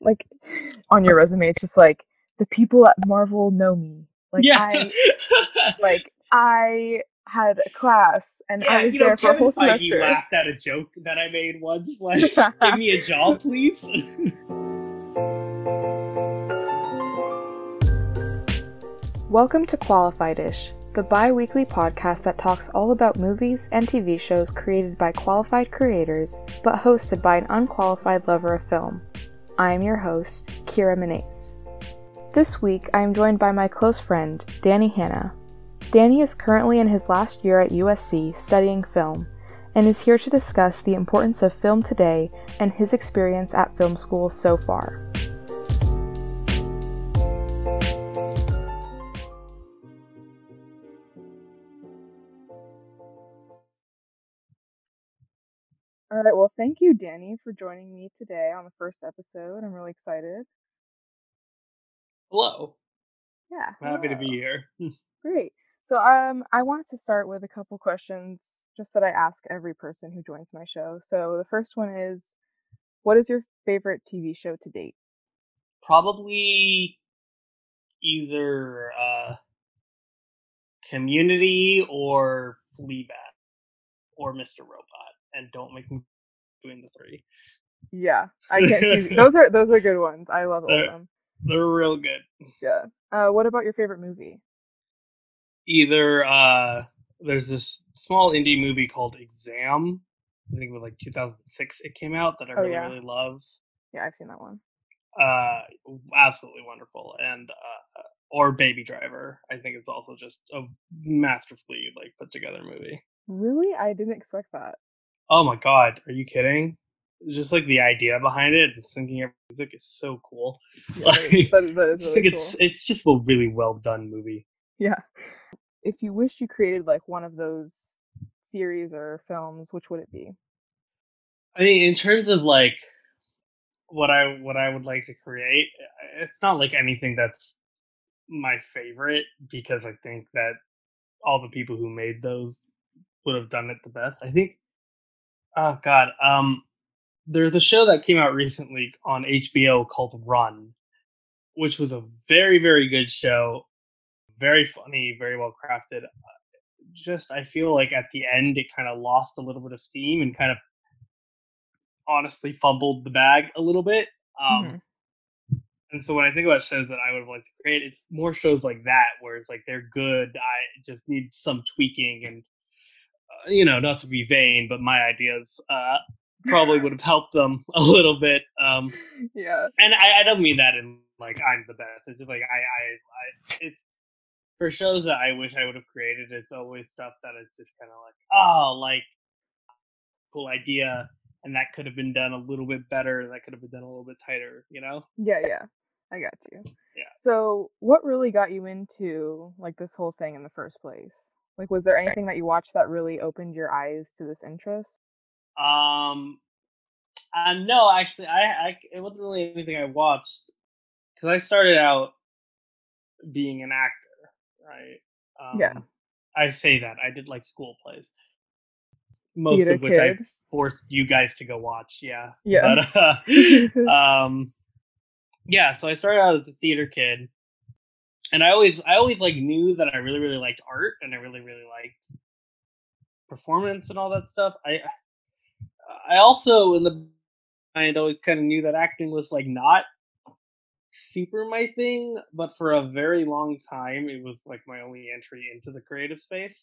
like on your resume, it's just like the people at Marvel know me. Like yeah. I like I had a class and yeah, I was you know, there for a Kevin whole Feige semester. laughed at a joke that I made once. Like, give me a job, please. Welcome to Qualified-ish, the bi-weekly podcast that talks all about movies and TV shows created by qualified creators, but hosted by an unqualified lover of film. I am your host, Kira Minaise. This week, I am joined by my close friend, Danny Hanna. Danny is currently in his last year at USC studying film, and is here to discuss the importance of film today and his experience at film school so far. All right, well, thank you, Danny, for joining me today on the first episode. I'm really excited. Hello. Yeah. I'm happy to be here. Great. So, um, I wanted to start with a couple questions just that I ask every person who joins my show. So, the first one is what is your favorite TV show to date? Probably either uh, Community or Fleabag or Mr. Robot. And don't make me doing the three. Yeah, I can't. Those are those are good ones. I love all They're- them. They're real good. Yeah. Uh, what about your favorite movie? Either uh, there's this small indie movie called Exam. I think it was like 2006 it came out that I Oh, really, yeah. really love. Yeah, I've seen that one. uh absolutely wonderful and uh or baby driver i think it's also just a masterfully like put together movie Really, I didn't expect that. Oh my god are you kidding? Just like the idea behind it and syncing every music is so cool. Yeah, that is, that, that I is think it's it's just a really well done movie. Yeah. If you wish you created like one of those series or films, which would it be? i mean in terms of like what i what i would like to create eh, it's not like anything that's my favorite because i think that all the people who made those would have done it the best. I think oh god um there's a show that came out recently on hbo called run which was a very very good show very funny very well crafted just i feel like at the end it kind of lost a little bit of steam and kind of honestly fumbled the bag a little bit um Mhm. and so when I think about shows that I would like to create, it's more shows like that where it's like they're good. I just need some tweaking, and you know, not to be vain, but my ideas uh, probably would have helped them a little bit. Um, Yeah. and I, I don't mean that in like I'm the best. It's just like I, I, I it's for shows that I wish I would have created. It's always stuff that is just kind of like, oh, like cool idea, and that could have been done a little bit better. That could have been done a little bit tighter. You know? Yeah, yeah. I got you. Yeah. So, what really got you into like this whole thing in the first place? Like was there anything that you watched that really opened your eyes to this interest? Um, uh, no, actually, I, I it wasn't really anything I watched because I started out being an actor, right? Um, Yeah. I say that I did like school plays, most Theater of which I forced you guys to go watch. Yeah, Yeah. But uh, um, yeah, so I started out as a theater kid, and I always I always like knew that I really really liked art and I really really liked performance and all that stuff. I I also in the mind always kind of knew that acting was like not super my thing, but for a very long time it was like my only entry into the creative space.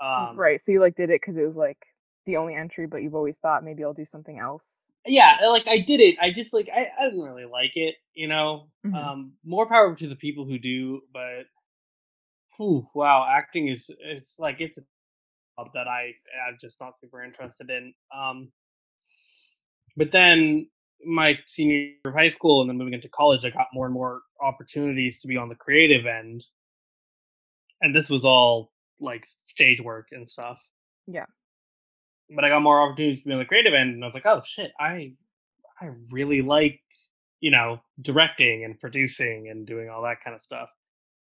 Um, right. So you like did it cuz it was like the only entry but you've always thought maybe I'll do something else. yeah like i did it i just like i, I didn't really like it you know Mhm. um more power to the people who do but whew, wow acting is it's like it's a job that i i'm just not super interested in um but then my senior year of high school and then moving into college i got more and more opportunities to be on the creative end and this was all like stage work and stuff Yeah. But I got more opportunities to be on the creative end, and I was like, oh shit, I I really like you know directing and producing and doing all that kind of stuff.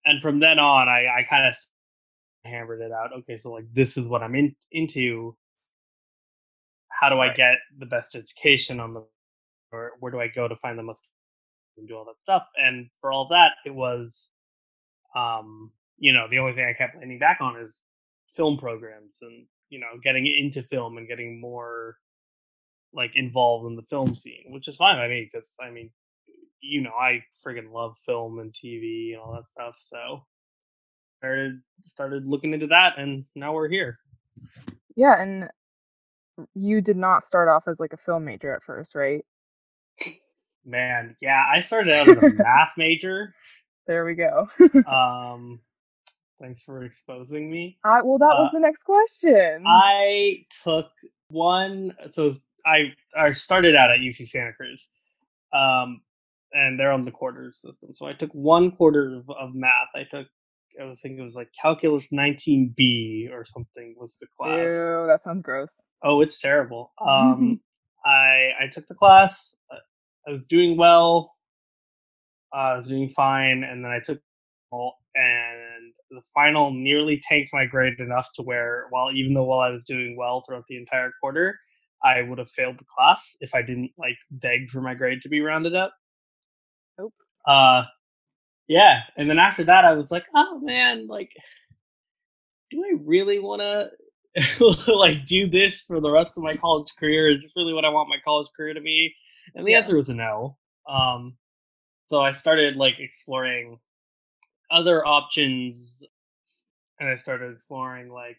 And from then on, I I kind of hammered it out. Okay, so like this is what I'm in, into. How do I get the best education on the or where do I go to find the most and do all that stuff? And for all that, it was, um, you know, the only thing I kept landing back on is film programs and you know getting into film and getting more like involved in the film scene, which is fine by me because I mean, you know, I friggin' love film and TV and all that stuff. So started started looking into that, and now we're here. Yeah, and you did not start off as like a film major at first, right? Man, yeah, I started out as a math major. There we go. um, thanks for exposing me. I well, that uh, was the next question. I took one. So I I started out at UC Santa Cruz, um, and they're on the quarter system. So I took one quarter of, of math. I took I was thinking it was like calculus 19b or something was the class. Ew, that sounds gross. Oh, it's terrible. Um, I I took the class. Uh, I was doing well. Uh, I was doing fine, and then I took and the final nearly tanked my grade enough to where, while even though while I was doing well throughout the entire quarter, I would have failed the class if I didn't like beg for my grade to be rounded up. Nope. Uh, yeah, and then after that, I was like, oh man, like, do I really want to like do this for the rest of my college career? Is this really what I want my college career to be? And the yeah. answer was a no. Um, so I started like exploring other options, and I started exploring like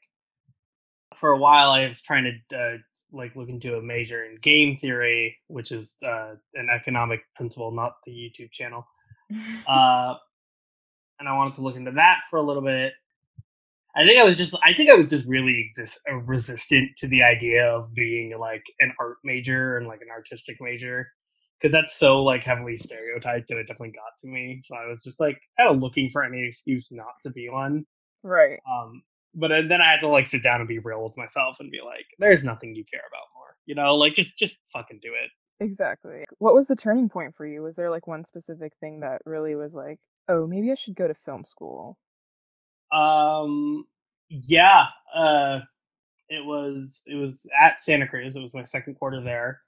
for a while I was trying to uh, like look into a major in game theory, which is uh, an economic principle, not the YouTube channel. uh, and I wanted to look into that for a little bit. I think I was just I think I was just really exist, uh, resistant to the idea of being like an art major and like an artistic major because that's so like heavily stereotyped and it definitely got to me. So I was just like kind of looking for any excuse not to be one. Right. Um, but then I had to like sit down and be real with myself and be like, "There's nothing you care about more." You know, like just just fucking do it. Exactly. What was the turning point for you? Was there like one specific thing that really was like, "Oh, maybe I should go to film school"? Um, yeah. Uh, it was it was at Santa Cruz. It was my second quarter there,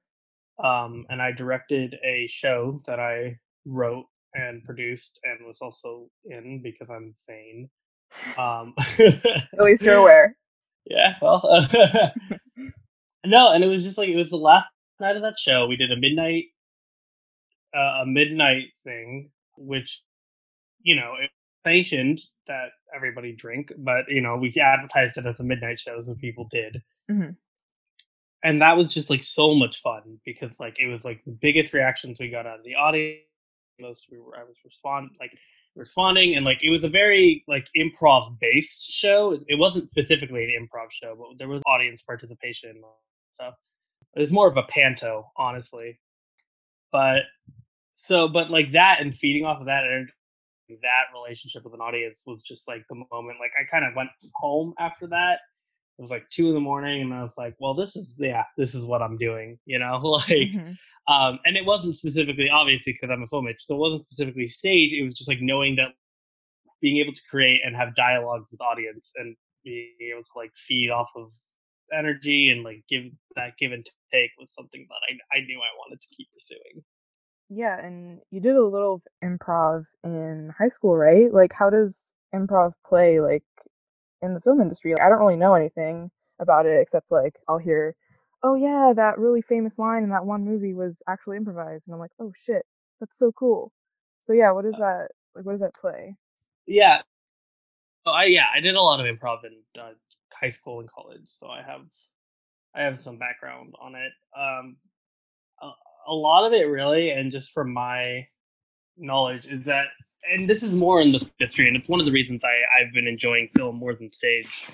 um, and I directed a show that I wrote and produced and was also in because I'm vain. Um, At least you're aware. Yeah, well, no, and it was just like it was the last night of that show. We did a midnight, uh, a midnight thing, which you know it sanctioned that everybody drink, but you know we advertised it as a midnight show, so people did. Mm-hmm. And that was just like so much fun because like it was like the biggest reactions we got out of the audience. Most we were I was respond like responding and like it was a very like improv based show. It wasn't specifically an improv show but there was audience participation and stuff. It was more of a panto honestly. But so but like that and feeding off of that energy that relationship with an audience was just like the moment. Like i kind of went home after that it was like two in the morning and i was like well this is yeah this is what i'm doing you know like mm-hmm. Um, and it wasn't specifically, obviously, because I'm a filmmaker, so it wasn't specifically stage. It was just like knowing that being able to create and have dialogues with audience and being able to like feed off of energy and like give that give and take was something that I, I knew I wanted to keep pursuing. Yeah, and you did a little improv in high school, right? Like, how does improv play like in the film industry? I don't really know anything about it except like I'll hear oh yeah, that really famous line in that one movie was actually improvised, and I'm like, oh shit, that's so cool. So yeah, what is uh that? Like, what does that play? Yeah, oh, I yeah, I did a lot of improv in uh, high school and college, so I have I have some background on it. Um, a, a lot of it really, and just from my knowledge, is that, and this is more in the history, and it's one of the reasons I I've been enjoying film more than stage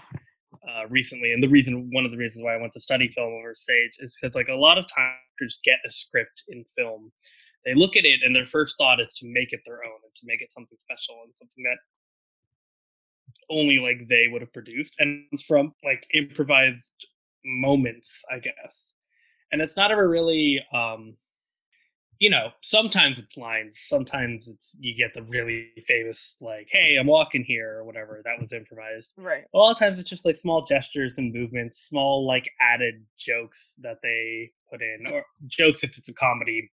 uh, recently, and the reason one of the reasons why I went to study film over stage is because like a lot of times get a script in film, they look at it and their first thought is to make it their own and to make it something special and something that only like they would have produced. And from like improvised moments, I guess. And it's not ever really um you know, sometimes it's lines, sometimes it's you get the really famous like, "Hey, I'm walking here" or whatever. That was improvised. Right. A lot of times it's just like small gestures and movements, small like added jokes that they put in, or jokes if it's a comedy,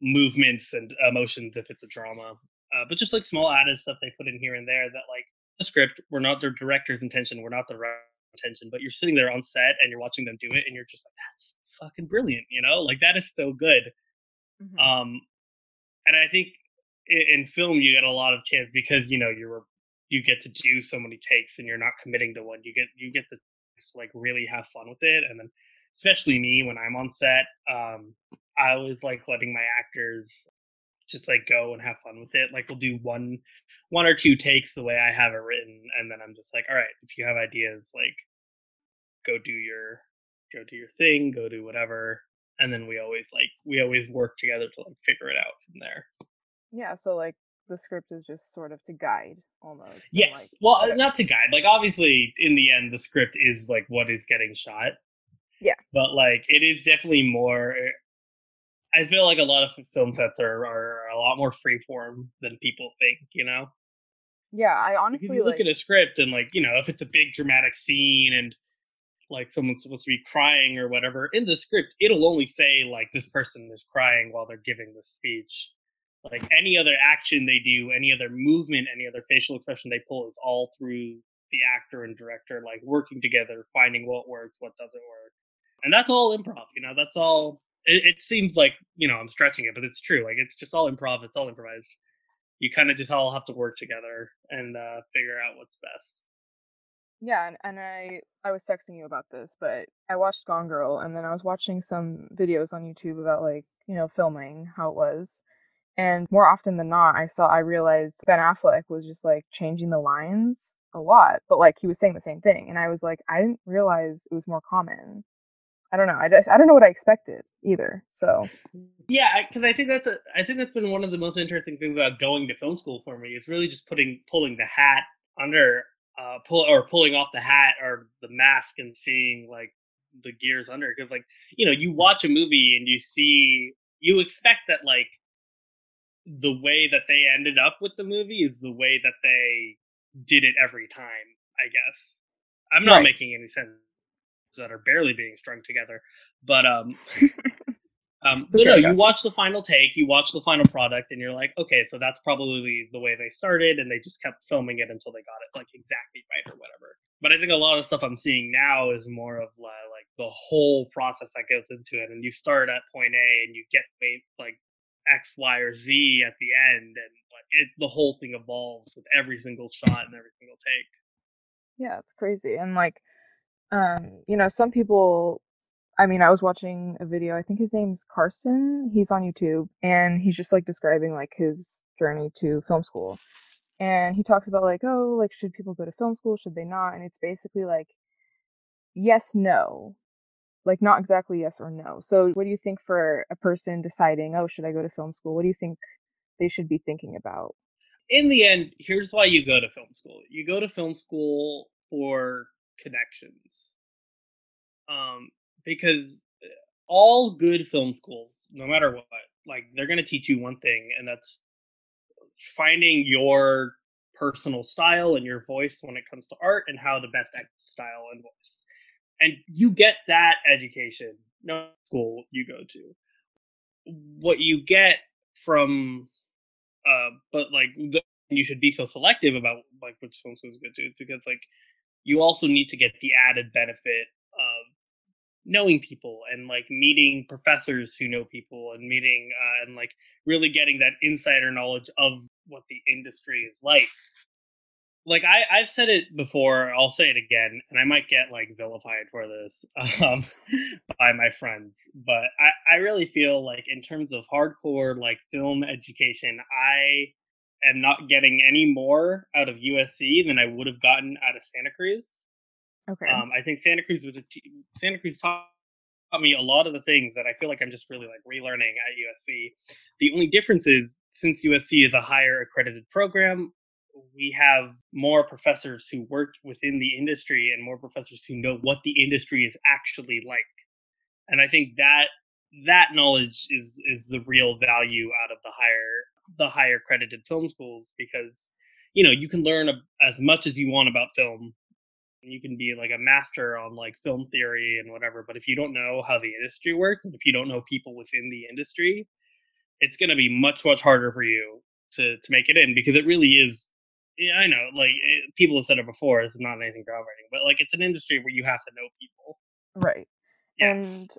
movements and emotions if it's a drama. Uh, but just like small added stuff they put in here and there that like the script, we're not the director's intention, we're not the right intention, but you're sitting there on set and you're watching them do it and you're just like, that's fucking brilliant, you know? Like that is so good. Mm-hmm. Um, and I think in, in film you get a lot of chance because you know you're you get to do so many takes and you're not committing to one. You get you get to like really have fun with it, and then especially me when I'm on set, um, I always like letting my actors just like go and have fun with it. Like we'll do one one or two takes the way I have it written, and then I'm just like, all right, if you have ideas, like go do your go do your thing, go do whatever. And then we always like we always work together to like figure it out from there. Yeah, so like the script is just sort of to guide almost. Yes. Like, well, uh, okay. not to guide. Like obviously in the end the script is like what is getting shot. Yeah. But like it is definitely more eh, I feel like a lot of film sets are are a lot more freeform than people think, you know? Yeah, I honestly you look like, at a script and like, you know, if it's a big dramatic scene and like someone's supposed to be crying or whatever, in the script it'll only say like this person is crying while they're giving the speech like any other action they do, any other movement, any other facial expression they pull is all through the actor and director, like working together, finding what works, what doesn't work. And that's all improv, you know, that's all it, it seems like, you know, I'm stretching it, but it's true. Like it's just all improv, it's all improvised. You kind of just all have to work together and uh, figure out what's best. Yeah, and, and I I was texting you about this, but I watched Gone Girl and then I was watching some videos on YouTube about like, you know, filming, how it was. And more often than not, I saw, I realized Ben Affleck was just like changing the lines a lot, but like he was saying the same thing. And I was like, I didn't realize it was more common. I don't know. I just, I don't know what I expected either. So, yeah, because I think that's, a, I think that's been one of the most interesting things about going to film school for me is really just putting, pulling the hat under, uh, pull or pulling off the hat or the mask and seeing like the gears under. Because like, you know, you watch a movie and you see, you expect that like, the way that they ended up with the movie is the way that they did it every time, I guess. I'm not right. making any sense that are barely being strung together. But um um okay, no, you watch the final take, you watch the final product and you're like, okay, so that's probably the way they started and they just kept filming it until they got it like exactly right or whatever. But I think a lot of stuff I'm seeing now is more of like the whole process that goes into it and you start at point A and you get like X, Y, or Z at the end, and like it, the whole thing evolves with every single shot and every single take. Yeah, it's crazy, and like, um, you know, some people. I mean, I was watching a video. I think his name's Carson. He's on YouTube, and he's just like describing like his journey to film school, and he talks about like, oh, like should people go to film school? Should they not? And it's basically like, yes, no like not exactly yes or no. So what do you think for a person deciding, oh, should I go to film school? What do you think they should be thinking about? In the end, here's why you go to film school. You go to film school for connections. Um, because uh, all good film schools, no matter what, like they're going to teach you one thing, and that's finding your personal style and your voice when it comes to art and how the best style and voice. And you get that education no school you go to. What you get from uh but like the, you should be so selective about like which film schools go to because like you also need to get the added benefit knowing people and like meeting professors who know people and meeting uh, and like really getting that insider knowledge of what the industry is like like I, I've said it before, I'll say it again, and I might get like vilified for this um, by my friends, but I, I really feel like in terms of hardcore like film education, I am not getting any more out of USC than I would have gotten out of Santa Cruz. Okay. Um, I think Santa Cruz was a t- Santa Cruz taught me a lot of the things that I feel like I'm just really like relearning at USC. The only difference is since USC is a higher accredited program, we have more professors who work within the industry and more professors who know what the industry is actually like. And I think that that knowledge is is the real value out of the higher the higher credited film schools because you know you can learn as much as you want about film you can be like a master on like film theory and whatever but if you don't know how the industry works and if you don't know people within the industry it's going to be much much harder for you to to make it in because it really is yeah, I know. Like it, people have said it before. It's not anything groundbreaking, but like it's an industry where you have to know people. Right. Yeah. And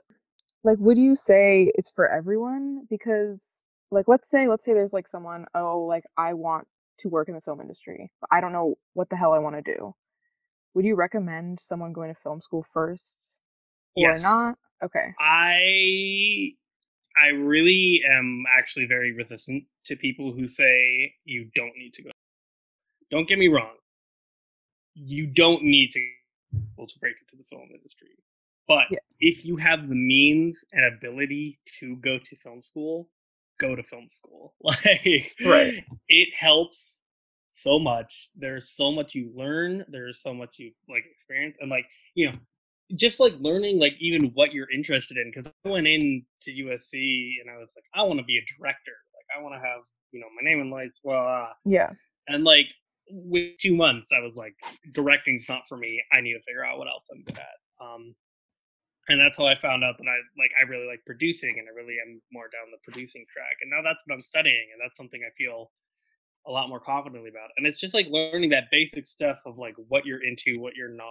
like, would you say it's for everyone? Because like, let's say, let's say there's like someone. Oh, like I want to work in the film industry, but I don't know what the hell I want to do. Would you recommend someone going to film school first or yes. not? Okay. I I really am actually very resistant to people who say you don't need to go don't get me wrong. You don't need to to break into the film industry. But yeah. if you have the means and ability to go to film school, go to film school. Like right. it helps so much. There's so much you learn, there's so much you like experience and like, you know, just like learning like even what you're interested in because I went into USC and I was like I want to be a director. Like I want to have, you know, my name in lights, blah. Yeah. And like with two months, I was like, directing's not for me. I need to figure out what else I'm good at. Um, and that's how I found out that I like I really like producing, and I really am more down the producing track. And now that's what I'm studying, and that's something I feel a lot more confidently about. it. And it's just like learning that basic stuff of like what you're into, what you're not,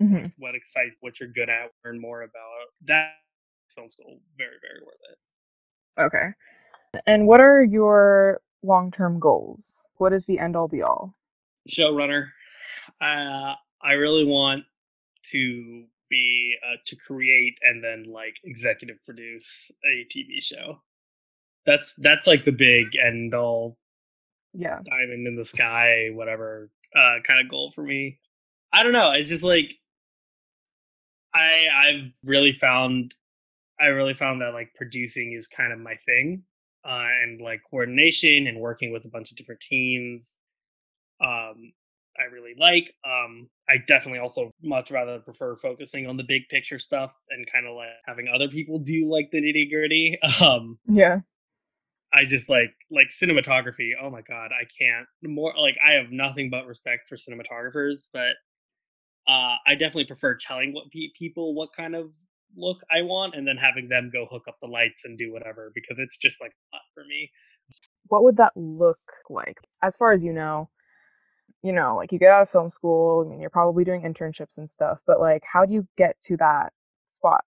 mm-hmm. what excites, what you're good at. Learn more about that. Film school, very very worth it. Okay. And what are your long term goals? What is the end all be all? showrunner. Uh, I really want to be uh, to create and then like executive produce a TV show. That's that's like the big end all, yeah, diamond in the sky, whatever uh, kind of goal for me. I don't know. It's just like I I've really found I really found that like producing is kind of my thing, uh, and like coordination and working with a bunch of different teams um, I really like. Um, I definitely also much rather prefer focusing on the big picture stuff and kind of like having other people do like the nitty gritty. Um, yeah. I just like like cinematography. Oh my god, I can't more like I have nothing but respect for cinematographers, but uh, I definitely prefer telling what pe- people what kind of look I want and then having them go hook up the lights and do whatever because it's just like for me. What would that look like? As far as you know, you know, like you get out of film school, I mean, you're probably doing internships and stuff, but like, how do you get to that spot?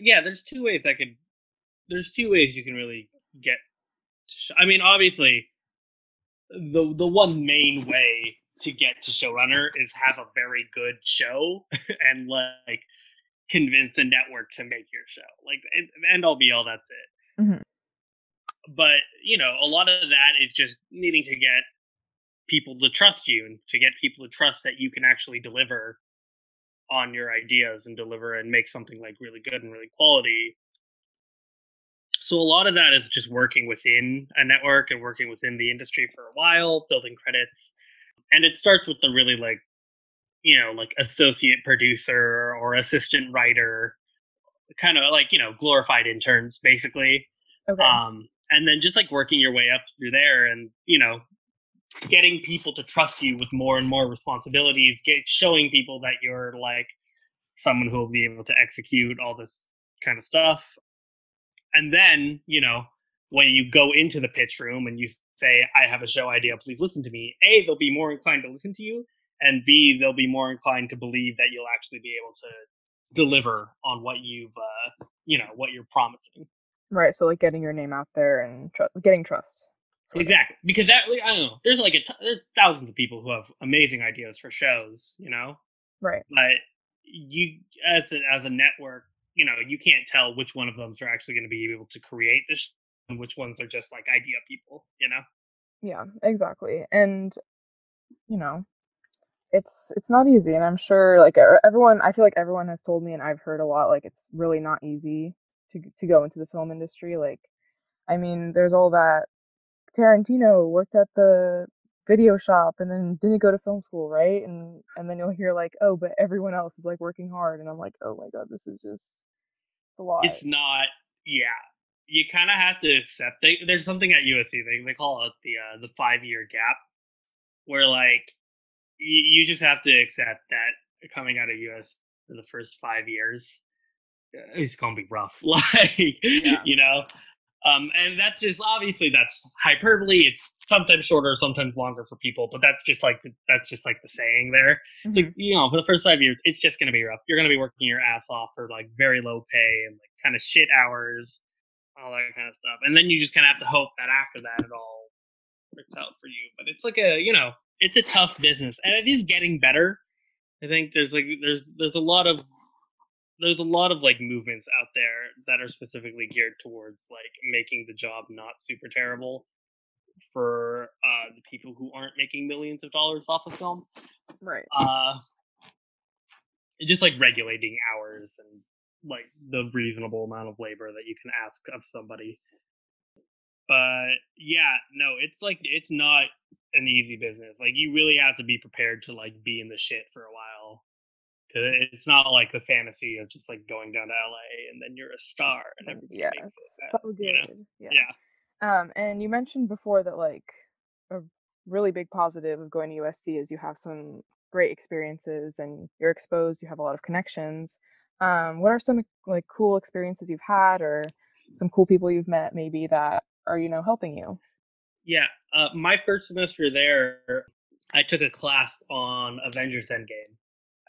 Yeah, there's two ways I could, there's two ways you can really get sh- I mean, obviously, the, the one main way to get to showrunner is have a very good show and like convince a network to make your show. Like, end all be all, that's it. Mm-hmm. But, you know, a lot of that is just needing to get people to trust you and to get people to trust that you can actually deliver on your ideas and deliver and make something like really good and really quality. So a lot of that is just working within a network and working within the industry for a while, building credits. And it starts with the really like, you know, like associate producer or assistant writer, kind of like, you know, glorified interns basically. Okay. Um, and then just like working your way up through there and, you know, getting people to trust you with more and more responsibilities, get showing people that you're like someone who will be able to execute all this kind of stuff. And then, you know, when you go into the pitch room and you say, I have a show idea, please listen to me, A, they'll be more inclined to listen to you. And B, they'll be more inclined to believe that you'll actually be able to deliver on what you've, uh, you know, what you're promising. Right. So, like getting your name out there and tr- getting trust. Exactly, because that like, I don't know. There's like a t- there's thousands of people who have amazing ideas for shows, you know. Right. But you, as a, as a network, you know, you can't tell which one of them are actually going to be able to create this, and which ones are just like idea people, you know. Yeah, exactly, and you know, it's it's not easy, and I'm sure like everyone, I feel like everyone has told me, and I've heard a lot, like it's really not easy to to go into the film industry. Like, I mean, there's all that Tarantino worked at the video shop and then didn't go to film school, right? And and then you'll hear like, oh, but everyone else is like working hard, and I'm like, oh my god, this is just a lot. It's not, yeah. You kind of have to accept. They, there's something at USC they they call it the uh, the five year gap, where like you, you just have to accept that coming out of US for the first five years, uh, it's gonna be rough. like yeah. you know, Um, and that's just obviously that's hyperbole. It's sometimes shorter, sometimes longer for people, but that's just like the, that's just like the saying there. Mm-hmm. So you know, for the first five years, it's just going to be rough. You're going to be working your ass off for like very low pay and like kind of shit hours, all that kind of stuff. And then you just kind of have to hope that after that it all works out for you. But it's like a you know, it's a tough business, and it is getting better. I think there's like there's there's a lot of there's a lot of like movements out there that are specifically geared towards like making the job not super terrible for uh, the people who aren't making millions of dollars off of film. Right. Uh, just like regulating hours and like the reasonable amount of labor that you can ask of somebody. But yeah, no, it's like it's not an easy business. Like you really have to be prepared to like be in the shit for a while it's not like the fantasy of just like going down to LA and then you're a star and everybody yes, makes it. So good. You know? Yeah. yeah. Um, and you mentioned before that like a really big positive of going to USC is you have some great experiences and you're exposed. You have a lot of connections. Um, what are some like cool experiences you've had, or some cool people you've met, maybe that are you know helping you? Yeah, uh, my first semester there, I took a class on Avengers Endgame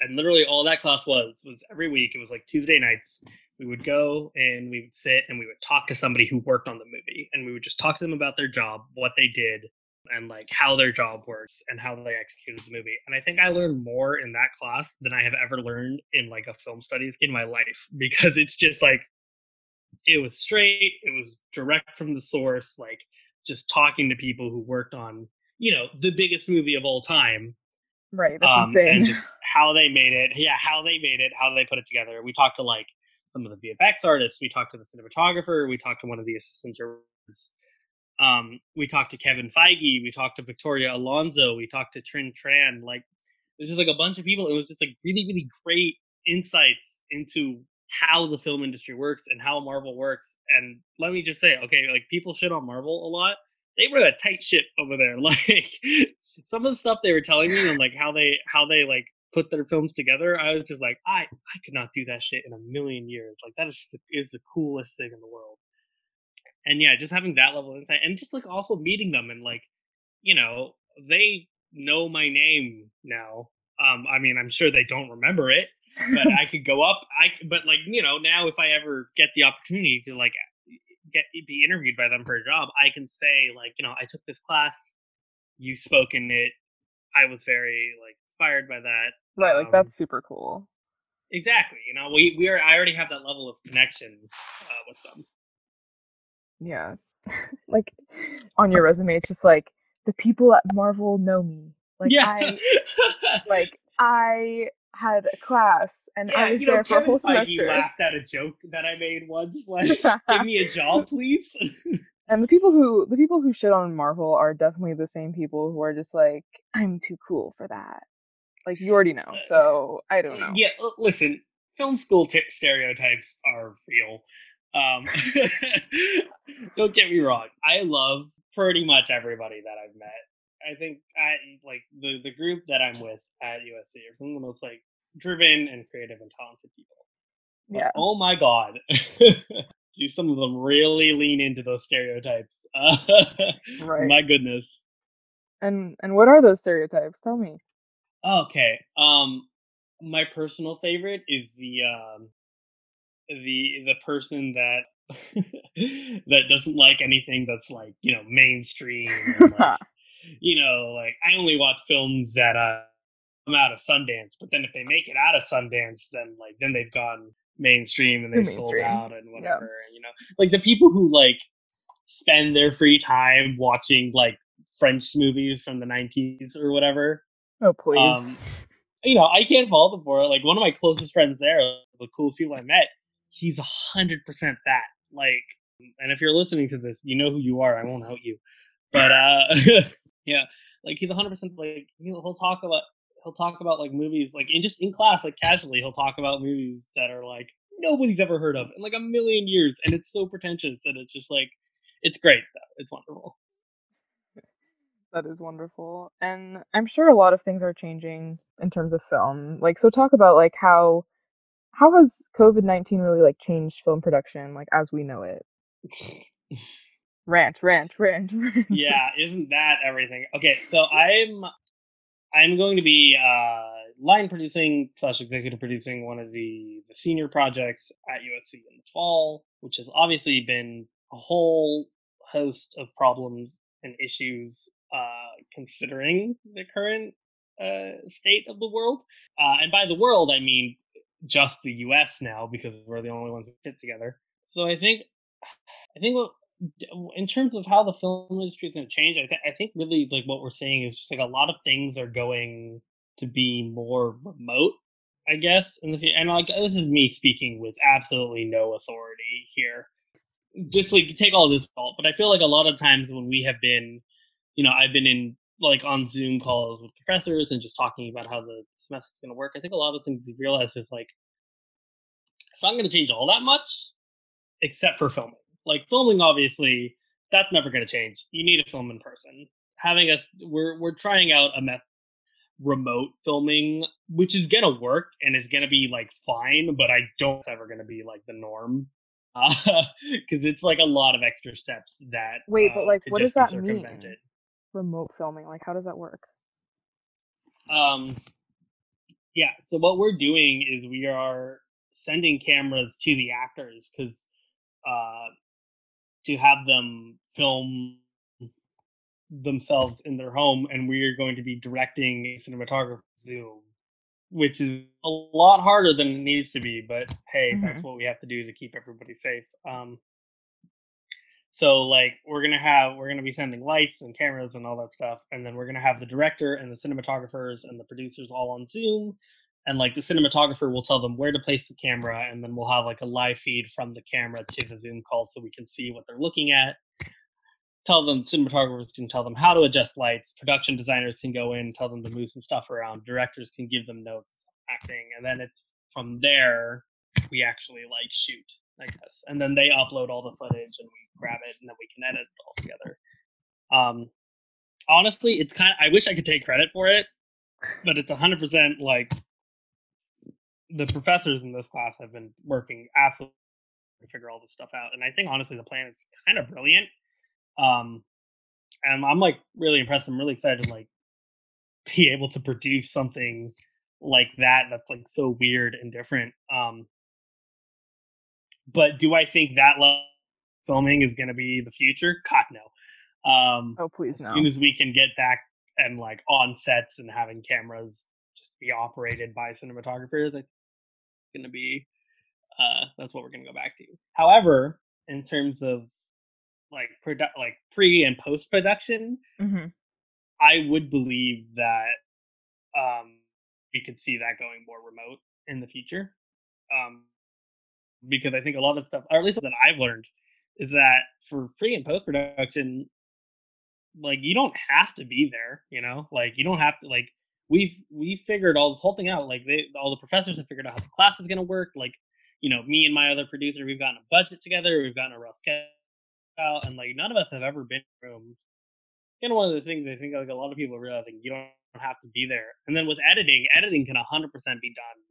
and literally all that class was was every week it was like tuesday nights we would go and we would sit and we would talk to somebody who worked on the movie and we would just talk to them about their job what they did and like how their job works and how they executed the movie and i think i learned more in that class than i have ever learned in like a film studies in my life because it's just like it was straight it was direct from the source like just talking to people who worked on you know the biggest movie of all time Right. That's um, insane. And just how they made it. Yeah, how they made it, how they put it together. We talked to like some of the VFX artists. We talked to the cinematographer. We talked to one of the assistant directors. Um, we talked to Kevin Feige. We talked to Victoria Alonso. We talked to Trinh Tran. Like, there's just like a bunch of people. It was just like really, really great insights into how the film industry works and how Marvel works. And let me just say, okay, like people shit on Marvel a lot they were a tight ship over there. Like some of the stuff they were telling me and like how they how they like put their films together, I was just like, I I could not do that shit in a million years. Like that is the, is the coolest thing in the world. And yeah, just having that level of insight and just like also meeting them and like, you know, they know my name now. Um, I mean, I'm sure they don't remember it, but I could go up. I but like you know now if I ever get the opportunity to like get be interviewed by them for a job, I can say like, you know, I took this class, you spoke in it, I was very like inspired by that. Right, like um, that's super cool. Exactly. You know, we we are. I already have that level of connection uh, with them. Yeah, like on your resume, it's just like the people at Marvel know me. Like yeah. I, like I had a class and yeah, I was there know, for a whole semester. laughed at a joke that I made once, like "Give me a job, please." and the people who the people who shit on Marvel are definitely the same people who are just like, "I'm too cool for that." Like you already know, so I don't know. Yeah, listen, film school t- stereotypes are real. Um, don't get me wrong. I love pretty much everybody that I've met. I think I like the the group that I'm with at USC are some of the most like driven and creative and talented people. But, yeah. Oh my god. Do some of them really lean into those stereotypes? Right. My goodness. And and what are those stereotypes? Tell me. Okay. Um, my personal favorite is the um, the the person that that doesn't like anything that's like you know mainstream. like, you know, like I only watch films that uh, come out of Sundance, but then if they make it out of Sundance, then like then they've gone mainstream and they sold out and whatever. Yeah. You know, like the people who like spend their free time watching like French movies from the '90s or whatever. Oh please. Um, you know, I can't fault them for it. Like one of my closest friends there, the coolest people I met, he's a hundred percent that. Like, and if you're listening to this, you know who you are. I won't out you, but uh, Yeah, like he's 100 percent like he'll, he'll talk about he'll talk about like movies like in just in class like casually he'll talk about movies that are like nobody's ever heard of in like a million years and it's so pretentious and it's just like it's great though. It's wonderful. That is wonderful. And I'm sure a lot of things are changing in terms of film. Like so talk about like how how has COVID-19 really like changed film production like as we know it? rant, rant, rant, rant. yeah, isn't that everything? Okay, so I'm I'm going to be uh, line producing slash executive producing one of the the senior projects at USC in the fall, which has obviously been a whole host of problems and issues uh, considering the current uh, state of the world. Uh, and by the world, I mean just the U.S. now because we're the only ones who fit together. So I think, I think what, in terms of how the film industry is going to change, I, th- I think really like what we're seeing is just like a lot of things are going to be more remote. I guess the and like this is me speaking with absolutely no authority here. Just like take all this fault, but I feel like a lot of times when we have been, you know, I've been in like on Zoom calls with professors and just talking about how the semester is going to work. I think a lot of things we realize is like it's not going to change all that much, except for filming. Like filming, obviously, that's never going to change. You need to film in person. Having us, we're we're trying out a method remote filming, which is gonna work and is gonna be like fine, but I don't it's ever gonna be like the norm. Because uh, it's like a lot of extra steps that wait, uh, but like, what does that mean? Remote filming, like, how does that work? Um, yeah. So what we're doing is we are sending cameras to the actors because uh, to have them film themselves in their home, and we are going to be directing a cinematographer Zoom, which is a lot harder than it needs to be. But hey, mm-hmm. that's what we have to do to keep everybody safe. Um, so like we're gonna have we're gonna be sending lights and cameras and all that stuff, and then we're gonna have the director and the cinematographers and the producers all on Zoom, and like the cinematographer will tell them where to place the camera, and then we'll have like a live feed from the camera to the Zoom call so we can see what they're looking at. Tell them cinematographers can tell them how to adjust lights production designers can go in tell them to move some stuff around directors can give them notes acting and then it's from there we actually like shoot i guess. And then they upload all the footage and we grab it and then we can edit it all together. Um honestly it's kind of i wish i could take credit for it but it's 100% like the professors in this class have been working absolutely to figure all this stuff out and i think honestly the plan is kind of brilliant um, and I'm like really impressed. I'm really excited to like be able to produce something like that that's like so weird and different. Um, but do I think that level filming is going to be the future? God no. Um, oh please no. As soon as we can get back and like on sets and having cameras just be operated by cinematographers, I think going to be uh, that's what we're going to go back to. However, in terms of like produ- like pre and post production, mm-hmm. I would believe that um, we could see that going more remote in the future. Um, because I think a lot of stuff, or at least that I've learned, is that for pre and post production, like you don't have to be there. You know, like you don't have to like we've we figured all this whole thing out. Like they, all the professors have figured out how the class is going to work. Like you know, me and my other producer, we've gotten a budget together. We've gotten a rough schedule out, and like none of us have ever been in rooms. Kind of one of the things I think like a lot of people are realizing you don't have to be there. And then with editing, editing can 100% be done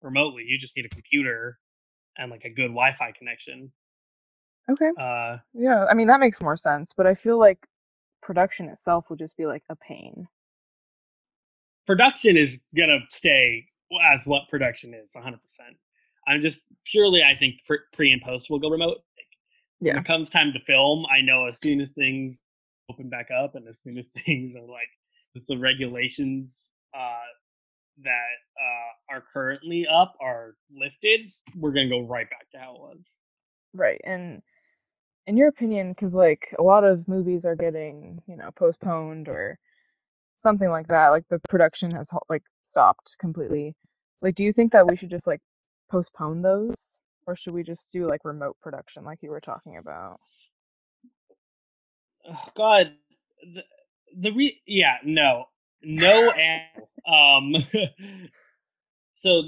remotely. You just need a computer and like a good Wi-Fi connection. Okay. Uh, yeah, I mean that makes more sense, but I feel like production itself would just be like a pain. Production is gonna stay as what production is, 100. percent I'm just purely, I think, pre and post will go remote yeah. when it comes time to film, I know as soon as things open back up and as soon as things are like the regulations uh, that uh, are currently up are lifted, we're gonna go right back to how it was. Right, and in your opinion, because like a lot of movies are getting you know postponed or something like that, like the production has like stopped completely. Like, do you think that we should just like postpone those or should we just do like remote production like you were talking about? Oh, God, the, the re yeah no no and um so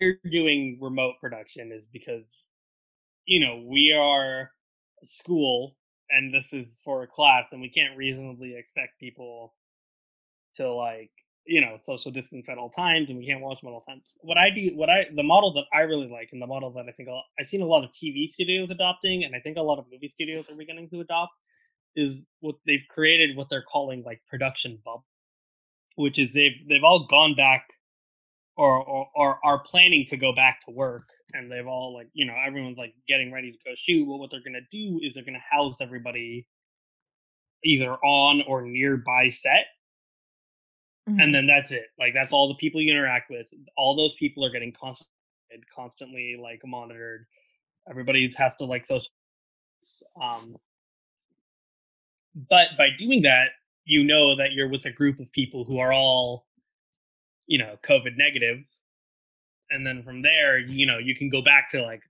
you're doing remote production is because you know we are a school and this is for a class and we can't reasonably expect people to like you know social distance at all times and we can't watch them at all times. What i do what i the model that i really like and the model that i think i've seen a lot of tv studios adopting and i think a lot of movie studios are beginning to adopt is what they've created what they're calling like production bubble which is they've they've all gone back or, or or are planning to go back to work and they've all like you know everyone's like getting ready to go shoot. Well what they're gonna do is they're gonna house everybody either on or nearby set mm-hmm. and then that's it like that's all the people you interact with all those people are getting constantly constantly like monitored everybody has to like social um but by doing that you know that you're with a group of people who are all you know covid negative and then from there you know you can go back to like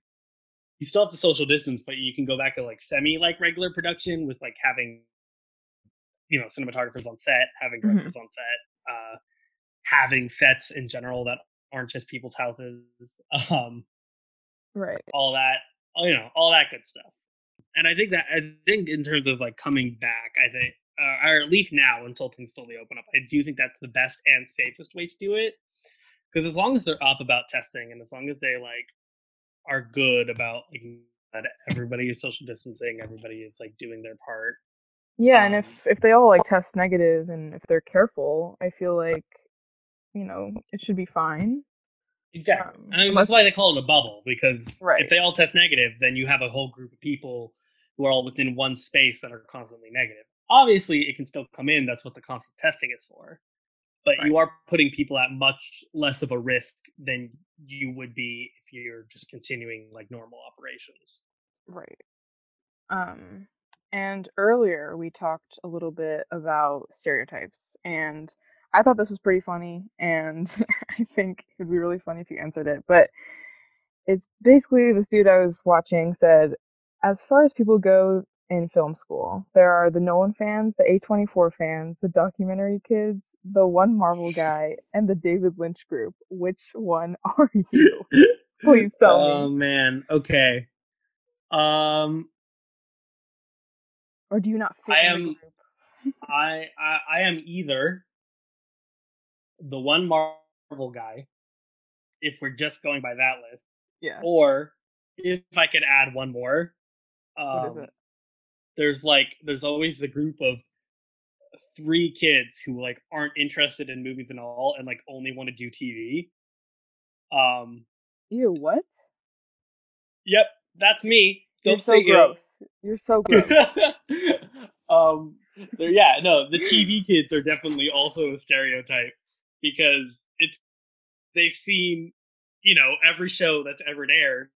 you still have to social distance but you can go back to like semi like regular production with like having you know cinematographers on set having mm-hmm. directors mm-hmm. on set uh having sets in general that aren't just people's houses um right. all that you know all that good stuff. And i think that i think in terms of like coming back i think uh, or at least now until things fully open up i do think that's the best and safest way to do it. Because as long as they're up about testing and as long as they like are good about like that everybody is social distancing everybody is like doing their part yeah and if if they all like test negative and if they're careful i feel like you know it should be fine exactly um, unless, that's why they call it a bubble because right. if they all test negative then you have a whole group of people who are all within one space that are constantly negative obviously it can still come in that's what the constant testing is for but right. you are putting people at much less of a risk than you would be if you're just continuing like normal operations. Right. Um and earlier we talked a little bit about stereotypes and I thought this was pretty funny and I think it would be really funny if you answered it, but it's basically this dude I was watching said as far as people go, in film school. There are the Nolan fans, the A24 fans, the documentary kids, the one Marvel guy, and the David Lynch group. Which one are you? Please tell oh, me. Oh man. Okay. Um or do you not fit I am I, I I am either the one Marvel guy if we're just going by that list. Yeah. Or if I could add one more. Um, what is um, it? there's like there's always a group of three kids who like aren't interested in movies at all and like only want to do TV. Um Ew, what? Yep, that's me. Don't You're so gross. Ew. You're so gross. um yeah, no, the TV kids are definitely also a stereotype because it's they've seen, you know, every show that's ever aired.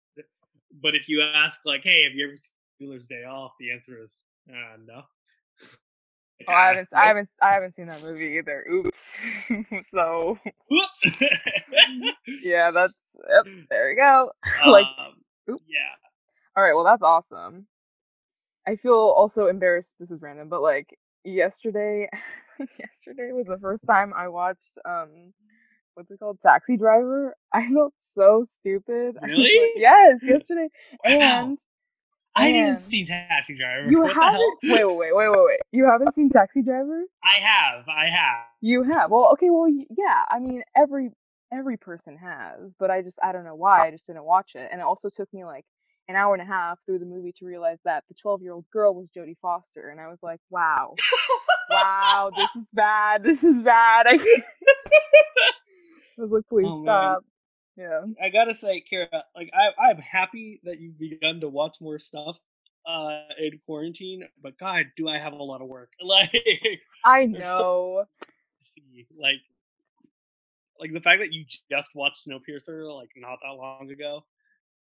But if you ask like, hey, have you ever seen Bueller's Day Off? The answer is uh, no. Oh, I haven't, I haven't, I haven't seen that movie either. Oops. so, yeah, that's yep. There you go. like, um, yeah. All right. Well, that's awesome. I feel also embarrassed. This is random, but like yesterday, yesterday was the first time I watched um, what's it called, Taxi Driver. I felt so stupid. Really? Like, yes, yesterday, and I didn't see Taxi Driver. You what haven't? Wait, wait, wait, wait, wait, wait. You haven't seen Taxi Driver? I have. I have. You have. Well, okay. Well, yeah. I mean, every every person has, but I just I don't know why I just didn't watch it, and it also took me like an hour and a half through the movie to realize that the 12 year old girl was Jodie Foster, and I was like, wow, wow, this is bad. This is bad. I, I was like, please oh, stop. Yeah. I gotta say, Kira, like I I'm happy that you've begun to watch more stuff uh in quarantine, but God, do I have a lot of work. Like I know. So, like like the fact that you just watched Snowpiercer like not that long ago.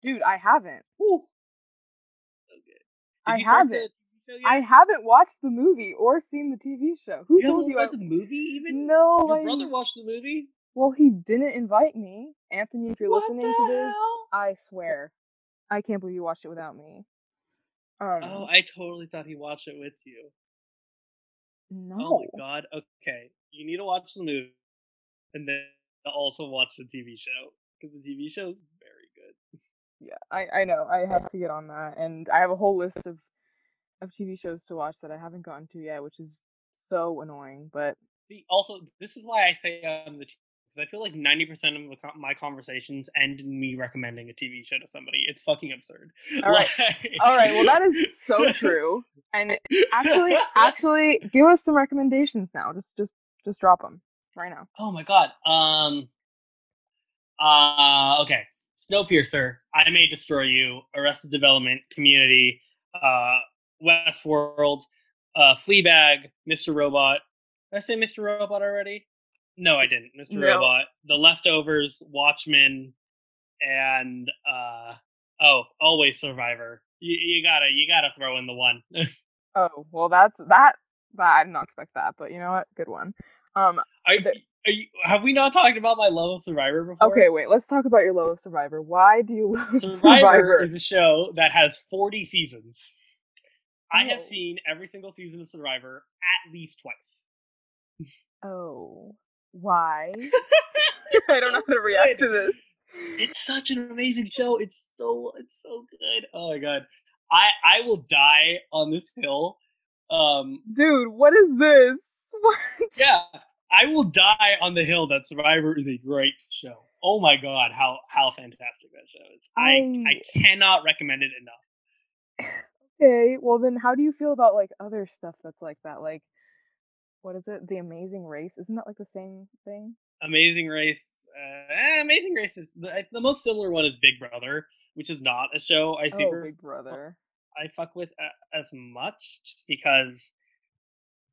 Dude, I haven't. Whew. Okay. I haven't. I haven't watched the movie or seen the TV show. Who you told you? I... the movie even? No, your I... brother watched the movie. Well, he didn't invite me. Anthony, if you're what listening to this, hell? I swear. I can't believe you watched it without me. Um, oh, I totally thought he watched it with you. No. Oh my god. Okay. You need to watch the movie and then also watch the TV show because the TV show is. Yeah, I I know. I have to get on that and I have a whole list of of TV shows to watch that I haven't gotten to yet, which is so annoying, but See, also, this is why I say um, the because I feel like ninety percent of the, my conversations end in me recommending a TV show to somebody. It's fucking absurd. All right, all right. Well, that is so true. And actually, actually, give us some recommendations now. Just, just, just drop them right now. Oh my god. Um. Uh. Okay. Snowpiercer. I may destroy you. Arrested Development. Community. Uh. Westworld. Uh. Fleabag. Mr. Robot. Did I say Mr. Robot already? No, I didn't. Mr. No. Robot, The Leftovers, Watchmen, and uh oh, Always Survivor. You, you gotta you gotta throw in the one. oh well, that's that. That I did not expect that, but you know what? Good one. Um, the, are you, have we not talked about my love of Survivor before? Okay, wait. Let's talk about your love of Survivor. Why do you love Survivor? Survivor is a show that has forty seasons. I have oh. seen every single season of Survivor at least twice. Oh, why? I don't know how to react to this. It's such an amazing show. It's so it's so good. Oh my god. I I will die on this hill. Um Dude, what is this? What? Yeah. I will die on the hill that Survivor is a great show. Oh my god, how how fantastic that show is. I I, I cannot recommend it enough. Okay, well then how do you feel about like other stuff that's like that? Like what is it? The Amazing Race? Isn't that like the same thing? Amazing Race. Uh, eh, Amazing Race is the, the, most similar one is Big Brother, which is not a show I see. Oh, Big Brother. I fuck with uh, as much just because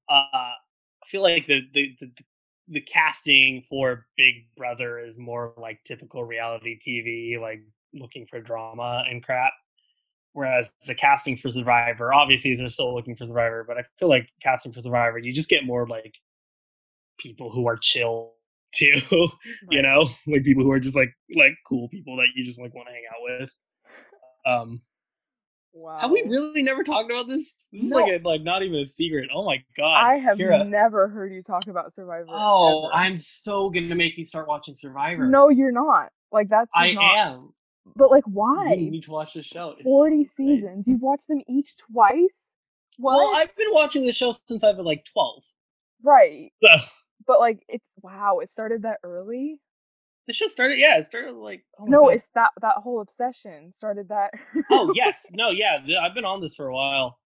uh, I feel like the, the the the casting for Big Brother is more like typical reality TV, like looking for drama and crap. Whereas the casting for Survivor, obviously they're still looking for Survivor, but I feel like casting for Survivor, you just get more like people who are chill too, right. you know, like people who are just like like cool people that you just like want to hang out with. Um, wow. Have we really never talked about this? This no. is like a, like not even a secret. Oh my god! I have Kira. never heard you talk about Survivor. Oh, ever. I'm so gonna make you start watching Survivor. No, you're not. Like that's I not... am. But like, why? You need to watch the show. It's Forty seasons. You've watched them each twice. What? Well, I've been watching the show since I've been like twelve. Right. So. But like, it's wow. It started that early. The show started. Yeah, it started like. Oh no, God. it's that that whole obsession started that. oh yes, no, yeah. I've been on this for a while.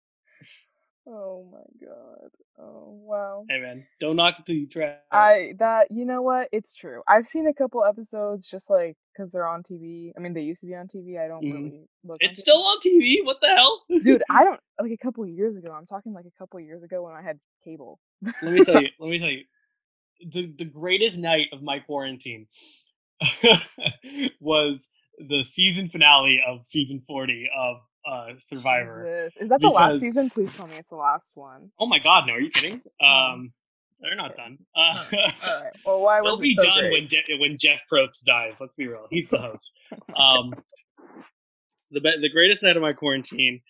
Oh my god. Oh wow. Hey man, don't knock it till you try. I that you know what? It's true. I've seen a couple episodes just like because they're on TV. I mean, they used to be on TV. I don't mm. really look. At. It's on still on TV. What the hell, dude? I don't like a couple years ago. I'm talking like a couple years ago when I had cable. let me tell you. Let me tell you. The the greatest night of my quarantine was the season finale of season 40 of uh, Survivor. Jesus. Is that the last season? Please tell me it's the last one. Oh my god, no! Are you kidding? Um, they're not done. Uh, All right. Well, why was they'll be so done great? when Je- when Jeff Probst dies? Let's be real. He's the host. um, the the greatest night of my quarantine.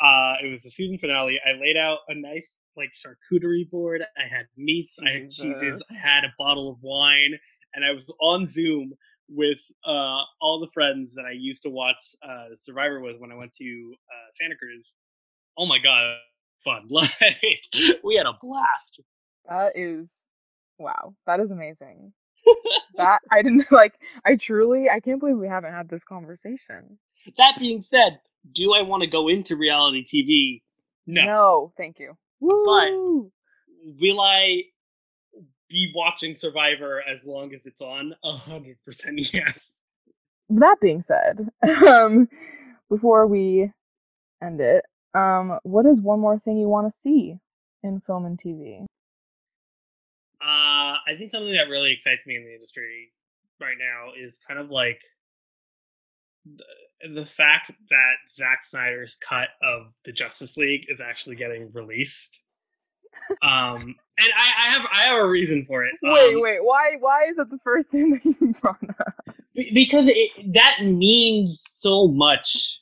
Uh, it was the season finale. I laid out a nice like charcuterie board. I had meats. Jesus. I had cheeses. I had a bottle of wine, and I was on Zoom with uh, all the friends that I used to watch uh, Survivor with when I went to uh, Santa Cruz. Oh my god, fun! Like we had a blast. That is wow. That is amazing. that I didn't like. I truly, I can't believe we haven't had this conversation. That being said, do I want to go into reality TV? No. No, thank you. Woo! But will I be watching Survivor as long as it's on? A hundred percent yes. That being said, um, before we end it, um, what is one more thing you want to see in film and TV? Uh, I think something that really excites me in the industry right now is kind of like the, the fact that Zack Snyder's cut of the Justice League is actually getting released um, and I, I, have I have a reason for it. Wait, um, wait, why why is that the first thing that you brought up? Because it, that means so much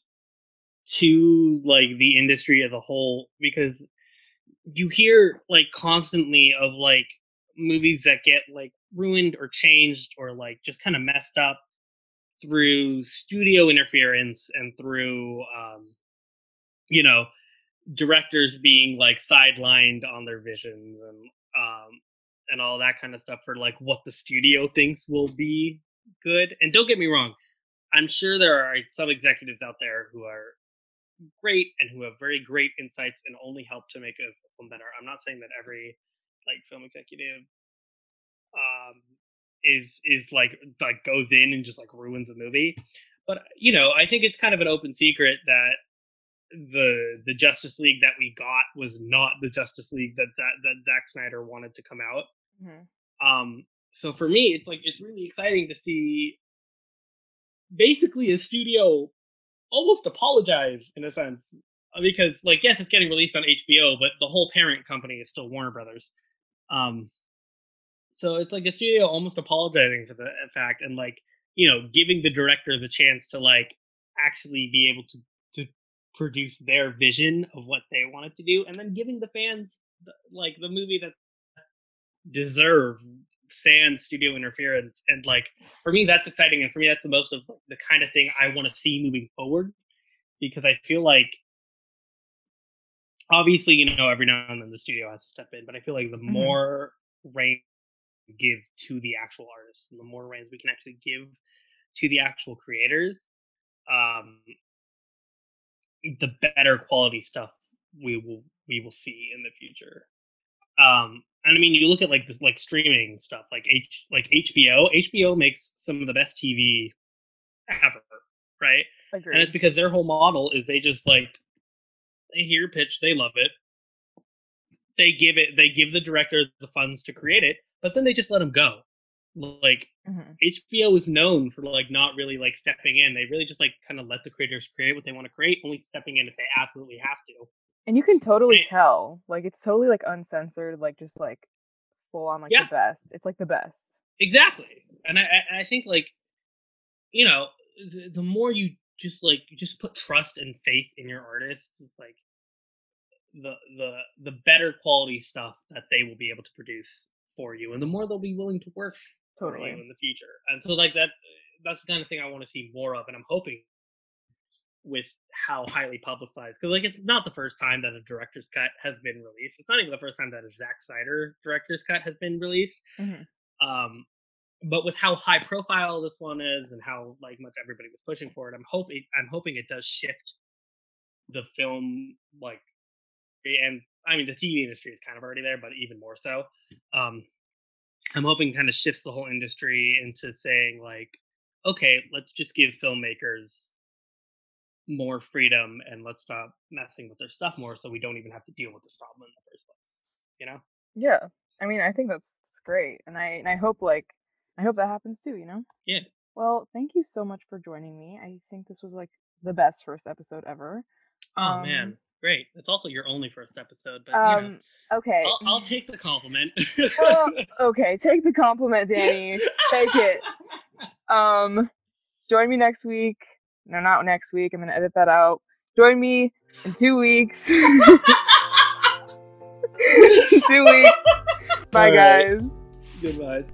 to like the industry as a whole. Because you hear like constantly of like movies that get like ruined or changed or like just kind of messed up through studio interference and through um, you know directors being like sidelined on their visions and um and all that kind of stuff for like what the studio thinks will be good. And don't get me wrong, I'm sure there are some executives out there who are great and who have very great insights and only help to make a film better. I'm not saying that every like film executive um is is like like goes in and just like ruins a movie. But you know, I think it's kind of an open secret that the the Justice League that we got was not the Justice League that that, that Zack Snyder wanted to come out. Mm-hmm. Um, so for me, it's like it's really exciting to see basically a studio almost apologize in a sense uh, because like yes, it's getting released on HBO, but the whole parent company is still Warner Brothers. Um, so it's like a studio almost apologizing for the fact and like you know giving the director the chance to like actually be able to produce their vision of what they wanted to do and then giving the fans like the movie that deserve sans studio interference and like for me that's exciting and for me that's the most of the kind of thing i want to see moving forward because i feel like obviously you know every now and then the studio has to step in but i feel like the mm-hmm. more reign we give to the actual artists and the more reins we can actually give to the actual creators um the better quality stuff we will we will see in the future. Um and i mean you look at like this like streaming stuff like h like hbo hbo makes some of the best tv ever right? Agreed. and it's because their whole model is they just like they hear pitch they love it. They give it they give the director the funds to create it but then they just let them go like mm-hmm. hbo is known for like not really like stepping in. They really just like kind of let the creators create what they want to create only stepping in if they absolutely have to. And you can totally and, tell like it's totally like uncensored like just like full on like yeah. the best. It's like the best. Exactly. And i i think like you know the more you just like you just put trust and faith in your artists like the the the better quality stuff that they will be able to produce for you, and the more they'll be willing to work totally. in the future. And so, like that, that's the kind of thing I want to see more of, and I'm hoping with how highly publicized because like it's not the first time that a director's cut has been released. It's not even the first time that a Zack Snyder director's cut has been released. Mm-hmm. Um, but with how high profile this one is and how like much everybody was pushing for it, I'm hoping I'm hoping it does shift the film like and I mean, the TV industry is kind of already there, but even more so. Um, I'm hoping kind of shifts the whole industry into saying like, okay, let's just give filmmakers more freedom and let's stop messing with their stuff more, so we don't even have to deal with this problem in the first place. You know? Yeah, I mean, I think that's, that's great, and I and I hope like I hope that happens too. You know? Yeah. Well, thank you so much for joining me. I think this was like the best first episode ever. Oh um, man, Great. It's also your only first episode, but um, you know, okay. I'll, I'll, take the compliment. well, okay, take the compliment, Danny. take it. Um, join me next week. No, not next week. I'm gonna edit that out. Join me in two weeks. two weeks. Bye, right. guys. Goodbye.